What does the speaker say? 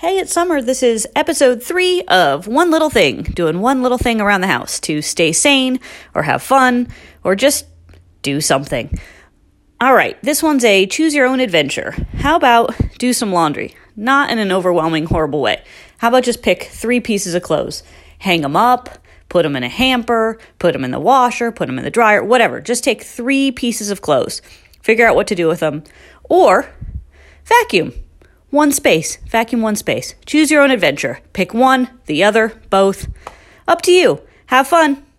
Hey, it's summer. This is episode three of One Little Thing, doing one little thing around the house to stay sane or have fun or just do something. All right, this one's a choose your own adventure. How about do some laundry? Not in an overwhelming, horrible way. How about just pick three pieces of clothes, hang them up, put them in a hamper, put them in the washer, put them in the dryer, whatever. Just take three pieces of clothes, figure out what to do with them, or vacuum one space, vacuum one space. Choose your own adventure. Pick one, the other, both. Up to you. Have fun.